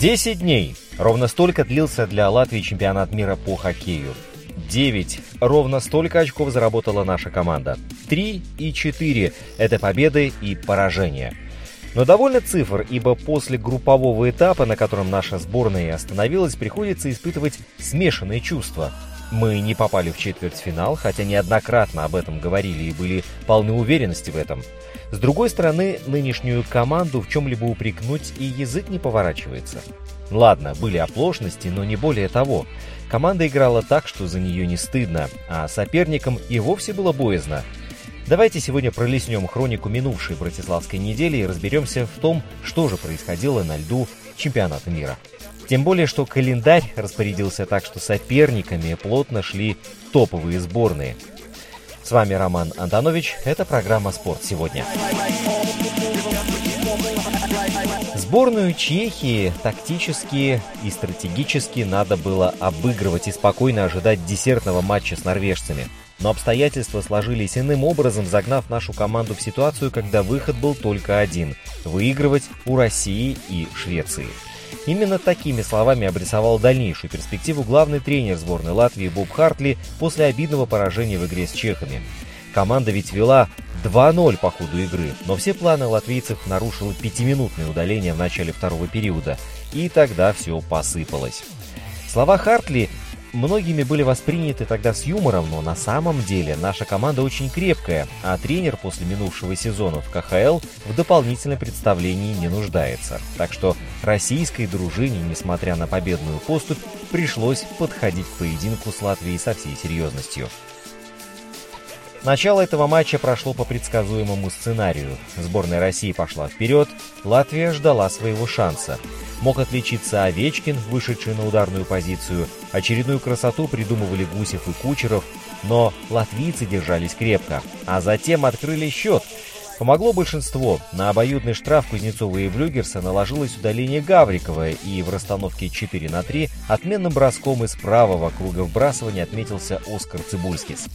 Десять дней. Ровно столько длился для Латвии чемпионат мира по хоккею. 9. Ровно столько очков заработала наша команда. 3 и 4 – это победы и поражения. Но довольно цифр, ибо после группового этапа, на котором наша сборная остановилась, приходится испытывать смешанные чувства. Мы не попали в четвертьфинал, хотя неоднократно об этом говорили и были полны уверенности в этом. С другой стороны, нынешнюю команду в чем-либо упрекнуть и язык не поворачивается. Ладно, были оплошности, но не более того. Команда играла так, что за нее не стыдно, а соперникам и вовсе было боязно. Давайте сегодня пролистнем хронику минувшей Братиславской недели и разберемся в том, что же происходило на льду чемпионата мира. Тем более, что календарь распорядился так, что соперниками плотно шли топовые сборные. С вами Роман Антонович, это программа «Спорт сегодня». Сборную Чехии тактически и стратегически надо было обыгрывать и спокойно ожидать десертного матча с норвежцами. Но обстоятельства сложились иным образом, загнав нашу команду в ситуацию, когда выход был только один – выигрывать у России и Швеции. Именно такими словами обрисовал дальнейшую перспективу главный тренер сборной Латвии Боб Хартли после обидного поражения в игре с чехами. Команда ведь вела 2-0 по ходу игры, но все планы латвийцев нарушило пятиминутное удаление в начале второго периода, и тогда все посыпалось. Слова Хартли многими были восприняты тогда с юмором, но на самом деле наша команда очень крепкая, а тренер после минувшего сезона в КХЛ в дополнительном представлении не нуждается. Так что российской дружине, несмотря на победную поступь, пришлось подходить к поединку с Латвией со всей серьезностью. Начало этого матча прошло по предсказуемому сценарию. Сборная России пошла вперед, Латвия ждала своего шанса. Мог отличиться Овечкин, вышедший на ударную позицию. Очередную красоту придумывали Гусев и Кучеров, но латвийцы держались крепко. А затем открыли счет. Помогло большинство. На обоюдный штраф Кузнецова и Блюгерса наложилось удаление Гаврикова, и в расстановке 4 на 3 отменным броском из правого круга вбрасывания отметился Оскар Цибульскис.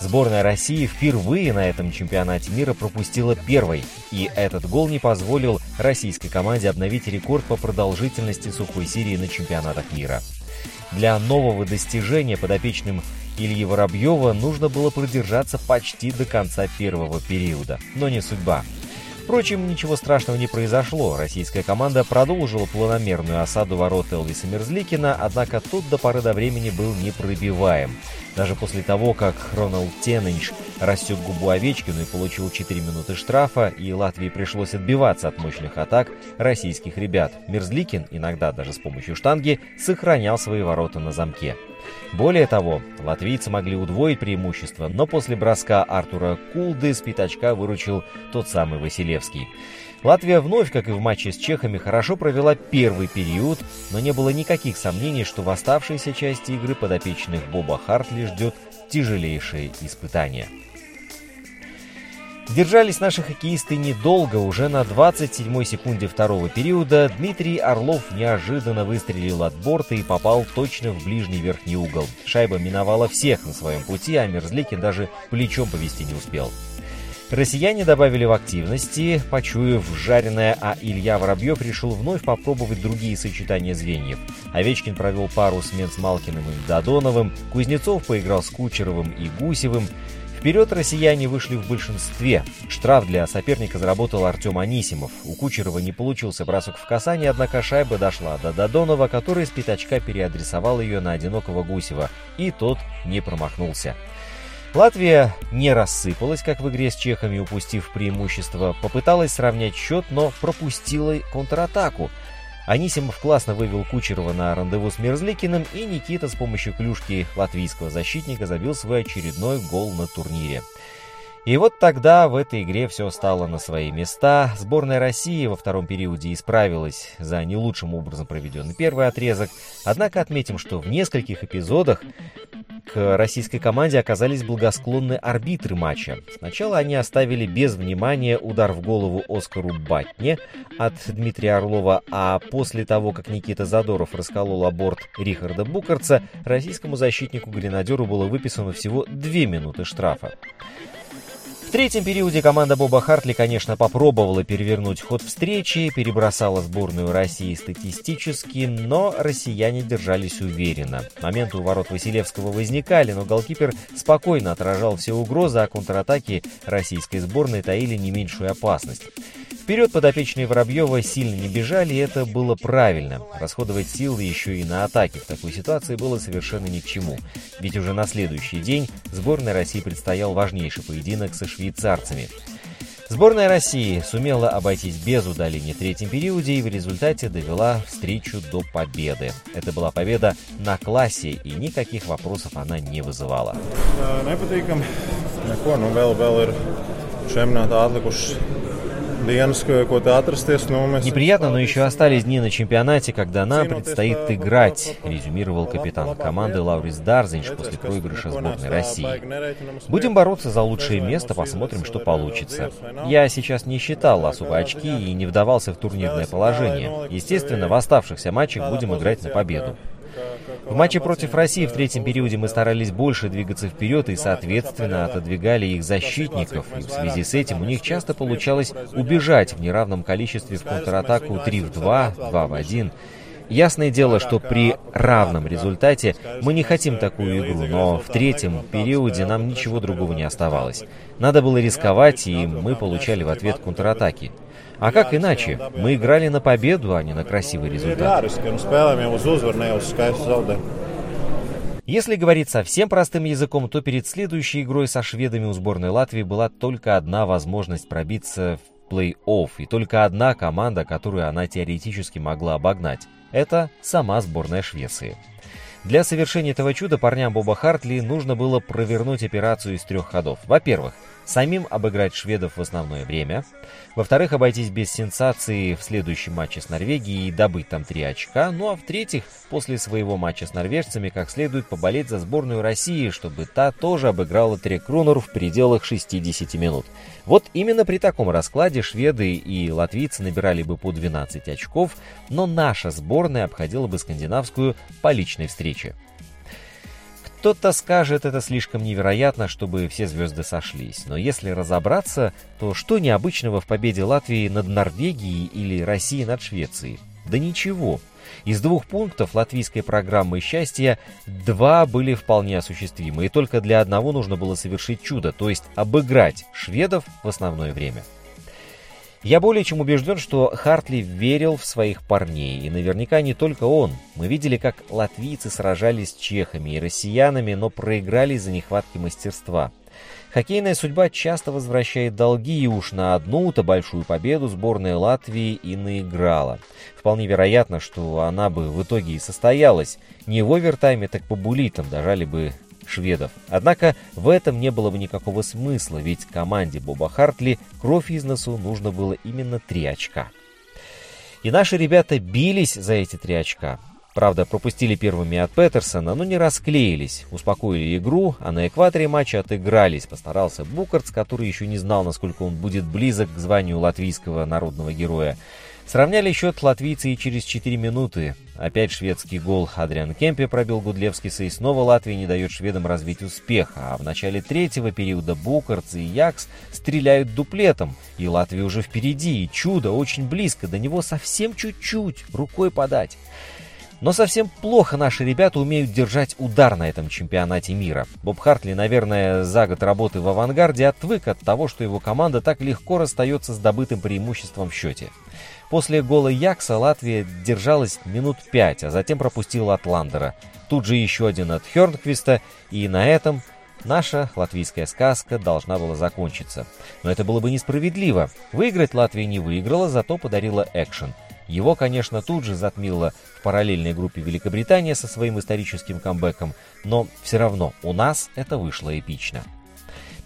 Сборная России впервые на этом чемпионате мира пропустила первой, и этот гол не позволил российской команде обновить рекорд по продолжительности сухой серии на чемпионатах мира. Для нового достижения подопечным Ильи Воробьева нужно было продержаться почти до конца первого периода, но не судьба. Впрочем, ничего страшного не произошло. Российская команда продолжила планомерную осаду ворот Элвиса Мерзликина, однако тот до поры до времени был непробиваем. Даже после того, как Роналд Теннинч растет губу Овечкину и получил 4 минуты штрафа, и Латвии пришлось отбиваться от мощных атак российских ребят, Мерзликин, иногда даже с помощью штанги, сохранял свои ворота на замке. Более того, латвийцы могли удвоить преимущество, но после броска Артура Кулды с пятачка выручил тот самый Василевский. Латвия вновь, как и в матче с чехами, хорошо провела первый период, но не было никаких сомнений, что в оставшейся части игры подопечных Боба Хартли ждет тяжелейшее испытание. Держались наши хоккеисты недолго, уже на 27-й секунде второго периода Дмитрий Орлов неожиданно выстрелил от борта и попал точно в ближний верхний угол. Шайба миновала всех на своем пути, а Мерзликин даже плечом повести не успел. Россияне добавили в активности, почуяв жареное, а Илья Воробьев решил вновь попробовать другие сочетания звеньев. Овечкин провел пару смен с Малкиным и Додоновым, Кузнецов поиграл с Кучеровым и Гусевым, Вперед россияне вышли в большинстве. Штраф для соперника заработал Артем Анисимов. У Кучерова не получился бросок в касание, однако шайба дошла до Додонова, который с пятачка переадресовал ее на одинокого Гусева. И тот не промахнулся. Латвия не рассыпалась, как в игре с чехами, упустив преимущество. Попыталась сравнять счет, но пропустила контратаку. Анисимов классно вывел Кучерова на рандеву с Мерзликиным, и Никита с помощью клюшки латвийского защитника забил свой очередной гол на турнире. И вот тогда в этой игре все стало на свои места. Сборная России во втором периоде исправилась за не лучшим образом проведенный первый отрезок. Однако отметим, что в нескольких эпизодах к российской команде оказались благосклонны арбитры матча. Сначала они оставили без внимания удар в голову Оскару Батне от Дмитрия Орлова, а после того, как Никита Задоров расколол аборт Рихарда Букарца, российскому защитнику-гренадеру было выписано всего две минуты штрафа. В третьем периоде команда Боба Хартли, конечно, попробовала перевернуть ход встречи, перебросала сборную России статистически, но россияне держались уверенно. Моменты у ворот Василевского возникали, но голкипер спокойно отражал все угрозы, а контратаки российской сборной таили не меньшую опасность. Вперед подопечные Воробьева сильно не бежали, и это было правильно. Расходовать силы еще и на атаке в такой ситуации было совершенно ни к чему. Ведь уже на следующий день сборной России предстоял важнейший поединок со швейцарцами. Сборная России сумела обойтись без удаления в третьем периоде и в результате довела встречу до победы. Это была победа на классе, и никаких вопросов она не вызывала. Čempionātā atlikušas Неприятно, но еще остались дни на чемпионате, когда нам предстоит играть, резюмировал капитан команды Лаурис Дарзинч после проигрыша сборной России. Будем бороться за лучшее место, посмотрим, что получится. Я сейчас не считал особо очки и не вдавался в турнирное положение. Естественно, в оставшихся матчах будем играть на победу. В матче против России в третьем периоде мы старались больше двигаться вперед и, соответственно, отодвигали их защитников. И в связи с этим у них часто получалось убежать в неравном количестве в контратаку 3 в 2, 2 в 1. Ясное дело, что при равном результате мы не хотим такую игру, но в третьем периоде нам ничего другого не оставалось. Надо было рисковать, и мы получали в ответ контратаки. А как иначе? Мы играли на победу, а не на красивый результат. Если говорить совсем простым языком, то перед следующей игрой со шведами у сборной Латвии была только одна возможность пробиться в плей-офф, и только одна команда, которую она теоретически могла обогнать. Это сама сборная Швеции. Для совершения этого чуда парням Боба Хартли нужно было провернуть операцию из трех ходов. Во-первых, самим обыграть шведов в основное время. Во-вторых, обойтись без сенсации в следующем матче с Норвегией и добыть там три очка. Ну а в-третьих, после своего матча с норвежцами как следует поболеть за сборную России, чтобы та тоже обыграла Трекрунер в пределах 60 минут. Вот именно при таком раскладе шведы и латвийцы набирали бы по 12 очков, но наша сборная обходила бы скандинавскую по личной встрече. Кто-то скажет, это слишком невероятно, чтобы все звезды сошлись. Но если разобраться, то что необычного в победе Латвии над Норвегией или Россией над Швецией? Да ничего. Из двух пунктов латвийской программы счастья два были вполне осуществимы, и только для одного нужно было совершить чудо, то есть обыграть шведов в основное время. Я более чем убежден, что Хартли верил в своих парней, и наверняка не только он. Мы видели, как латвийцы сражались с чехами и россиянами, но проиграли из-за нехватки мастерства. Хоккейная судьба часто возвращает долги, и уж на одну-то большую победу сборная Латвии и наиграла. Вполне вероятно, что она бы в итоге и состоялась. Не в овертайме, так по булитам дожали бы шведов. Однако в этом не было бы никакого смысла, ведь команде Боба Хартли кровь из носу нужно было именно три очка. И наши ребята бились за эти три очка. Правда, пропустили первыми от Петерсона, но не расклеились, успокоили игру, а на экваторе матча отыгрались. Постарался Букарц, который еще не знал, насколько он будет близок к званию латвийского народного героя. Сравняли счет латвийцы и через 4 минуты. Опять шведский гол Адриан Кемпе пробил Гудлевский, и снова Латвия не дает шведам развить успех. А в начале третьего периода Букарц и Якс стреляют дуплетом. И Латвия уже впереди, и чудо очень близко, до него совсем чуть-чуть, рукой подать. Но совсем плохо наши ребята умеют держать удар на этом чемпионате мира. Боб Хартли, наверное, за год работы в «Авангарде» отвык от того, что его команда так легко расстается с добытым преимуществом в счете. После гола Якса Латвия держалась минут пять, а затем пропустила от Ландера. Тут же еще один от Хернквиста, и на этом наша латвийская сказка должна была закончиться. Но это было бы несправедливо. Выиграть Латвия не выиграла, зато подарила экшен – его, конечно, тут же затмила в параллельной группе Великобритания со своим историческим камбэком, но все равно у нас это вышло эпично.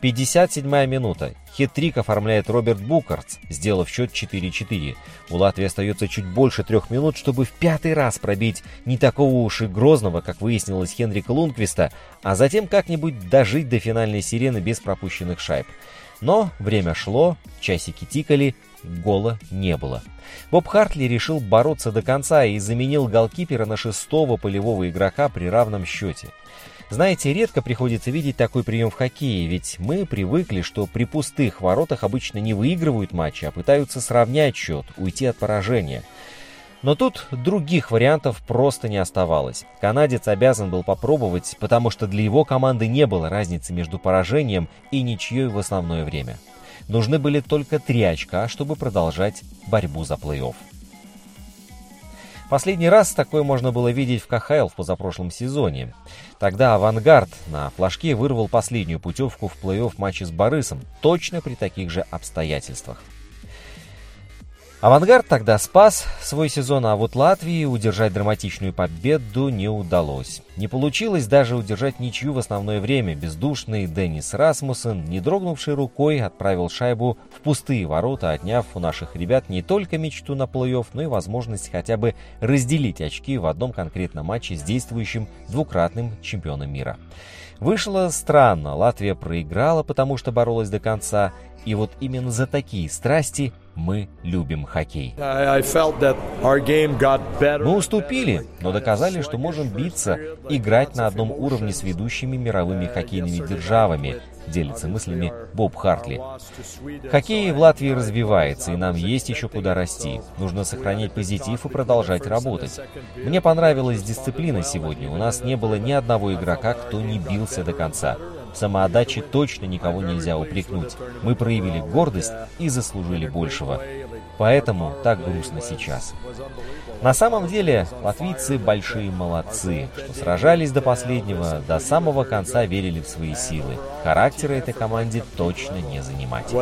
57-я минута. Хитрик оформляет Роберт Букартс, сделав счет 4-4. У Латвии остается чуть больше трех минут, чтобы в пятый раз пробить не такого уж и грозного, как выяснилось, Хенрика Лунквиста, а затем как-нибудь дожить до финальной сирены без пропущенных шайб. Но время шло, часики тикали, гола не было. Боб Хартли решил бороться до конца и заменил голкипера на шестого полевого игрока при равном счете. Знаете, редко приходится видеть такой прием в хоккее, ведь мы привыкли, что при пустых воротах обычно не выигрывают матчи, а пытаются сравнять счет, уйти от поражения. Но тут других вариантов просто не оставалось. Канадец обязан был попробовать, потому что для его команды не было разницы между поражением и ничьей в основное время. Нужны были только три очка, чтобы продолжать борьбу за плей-офф. Последний раз такое можно было видеть в КХЛ в позапрошлом сезоне. Тогда «Авангард» на флажке вырвал последнюю путевку в плей-офф матче с Борисом, точно при таких же обстоятельствах. Авангард тогда спас свой сезон, а вот Латвии удержать драматичную победу не удалось. Не получилось даже удержать ничью в основное время. Бездушный Деннис Расмуссен, не дрогнувший рукой, отправил шайбу в пустые ворота, отняв у наших ребят не только мечту на плей-офф, но и возможность хотя бы разделить очки в одном конкретном матче с действующим двукратным чемпионом мира. Вышло странно, Латвия проиграла, потому что боролась до конца, и вот именно за такие страсти мы любим хоккей. Мы уступили, но доказали, что можем биться, играть на одном уровне с ведущими мировыми хоккейными державами, делится мыслями Боб Хартли. Хоккей в Латвии развивается, и нам есть еще куда расти. Нужно сохранять позитив и продолжать работать. Мне понравилась дисциплина сегодня. У нас не было ни одного игрока, кто не бился до конца. Самоотдаче точно никого нельзя упрекнуть. Мы проявили гордость и заслужили большего. Поэтому так грустно сейчас. На самом деле, латвийцы большие молодцы, что сражались до последнего, до самого конца верили в свои силы. Характера этой команде точно не занимать.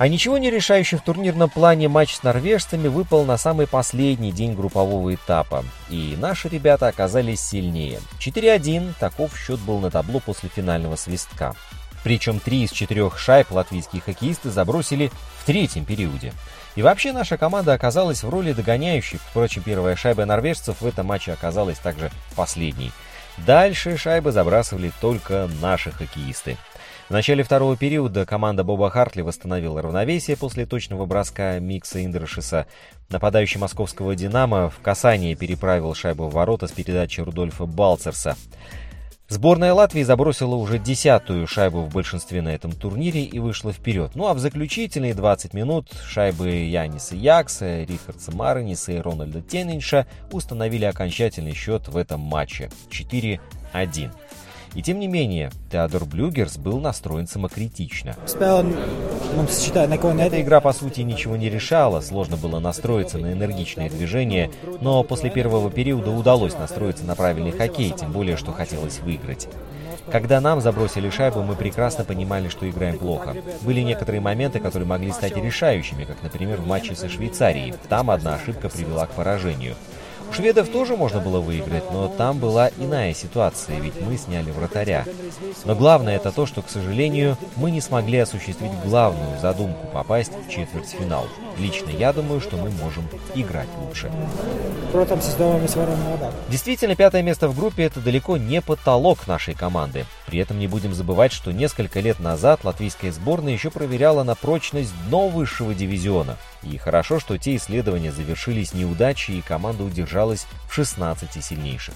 А ничего не решающий в турнирном плане матч с норвежцами выпал на самый последний день группового этапа. И наши ребята оказались сильнее. 4-1, таков счет был на табло после финального свистка. Причем три из четырех шайб латвийские хоккеисты забросили в третьем периоде. И вообще наша команда оказалась в роли догоняющей. Впрочем, первая шайба норвежцев в этом матче оказалась также последней. Дальше шайбы забрасывали только наши хоккеисты. В начале второго периода команда Боба Хартли восстановила равновесие после точного броска Микса Индершиса. Нападающий московского «Динамо» в касание переправил шайбу в ворота с передачи Рудольфа Балцерса. Сборная Латвии забросила уже десятую шайбу в большинстве на этом турнире и вышла вперед. Ну а в заключительные 20 минут шайбы Яниса Якса, Рихардса Марниса и Рональда Теннинша установили окончательный счет в этом матче 4-1. И тем не менее, Теодор Блюгерс был настроен самокритично. Эта игра, по сути, ничего не решала, сложно было настроиться на энергичные движения, но после первого периода удалось настроиться на правильный хоккей, тем более, что хотелось выиграть. Когда нам забросили шайбу, мы прекрасно понимали, что играем плохо. Были некоторые моменты, которые могли стать решающими, как, например, в матче со Швейцарией. Там одна ошибка привела к поражению. Шведов тоже можно было выиграть, но там была иная ситуация, ведь мы сняли вратаря. Но главное это то, что, к сожалению, мы не смогли осуществить главную задумку попасть в четвертьфинал. Лично я думаю, что мы можем играть лучше. Действительно, пятое место в группе – это далеко не потолок нашей команды. При этом не будем забывать, что несколько лет назад латвийская сборная еще проверяла на прочность дно высшего дивизиона. И хорошо, что те исследования завершились неудачей, и команда удержалась в 16 сильнейших.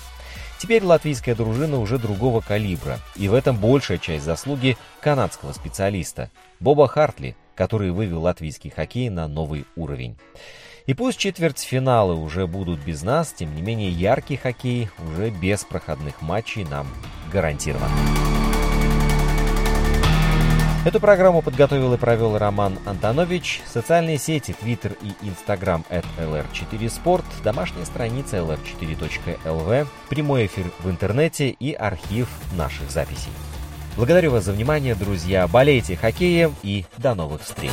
Теперь латвийская дружина уже другого калибра, и в этом большая часть заслуги канадского специалиста Боба Хартли, который вывел латвийский хоккей на новый уровень. И пусть четвертьфиналы уже будут без нас, тем не менее яркий хоккей уже без проходных матчей нам гарантирован. Эту программу подготовил и провел Роман Антонович. Социальные сети Twitter и Instagram at lr4sport, домашняя страница lr4.lv, прямой эфир в интернете и архив наших записей. Благодарю вас за внимание, друзья. Болейте хоккеем и до новых встреч!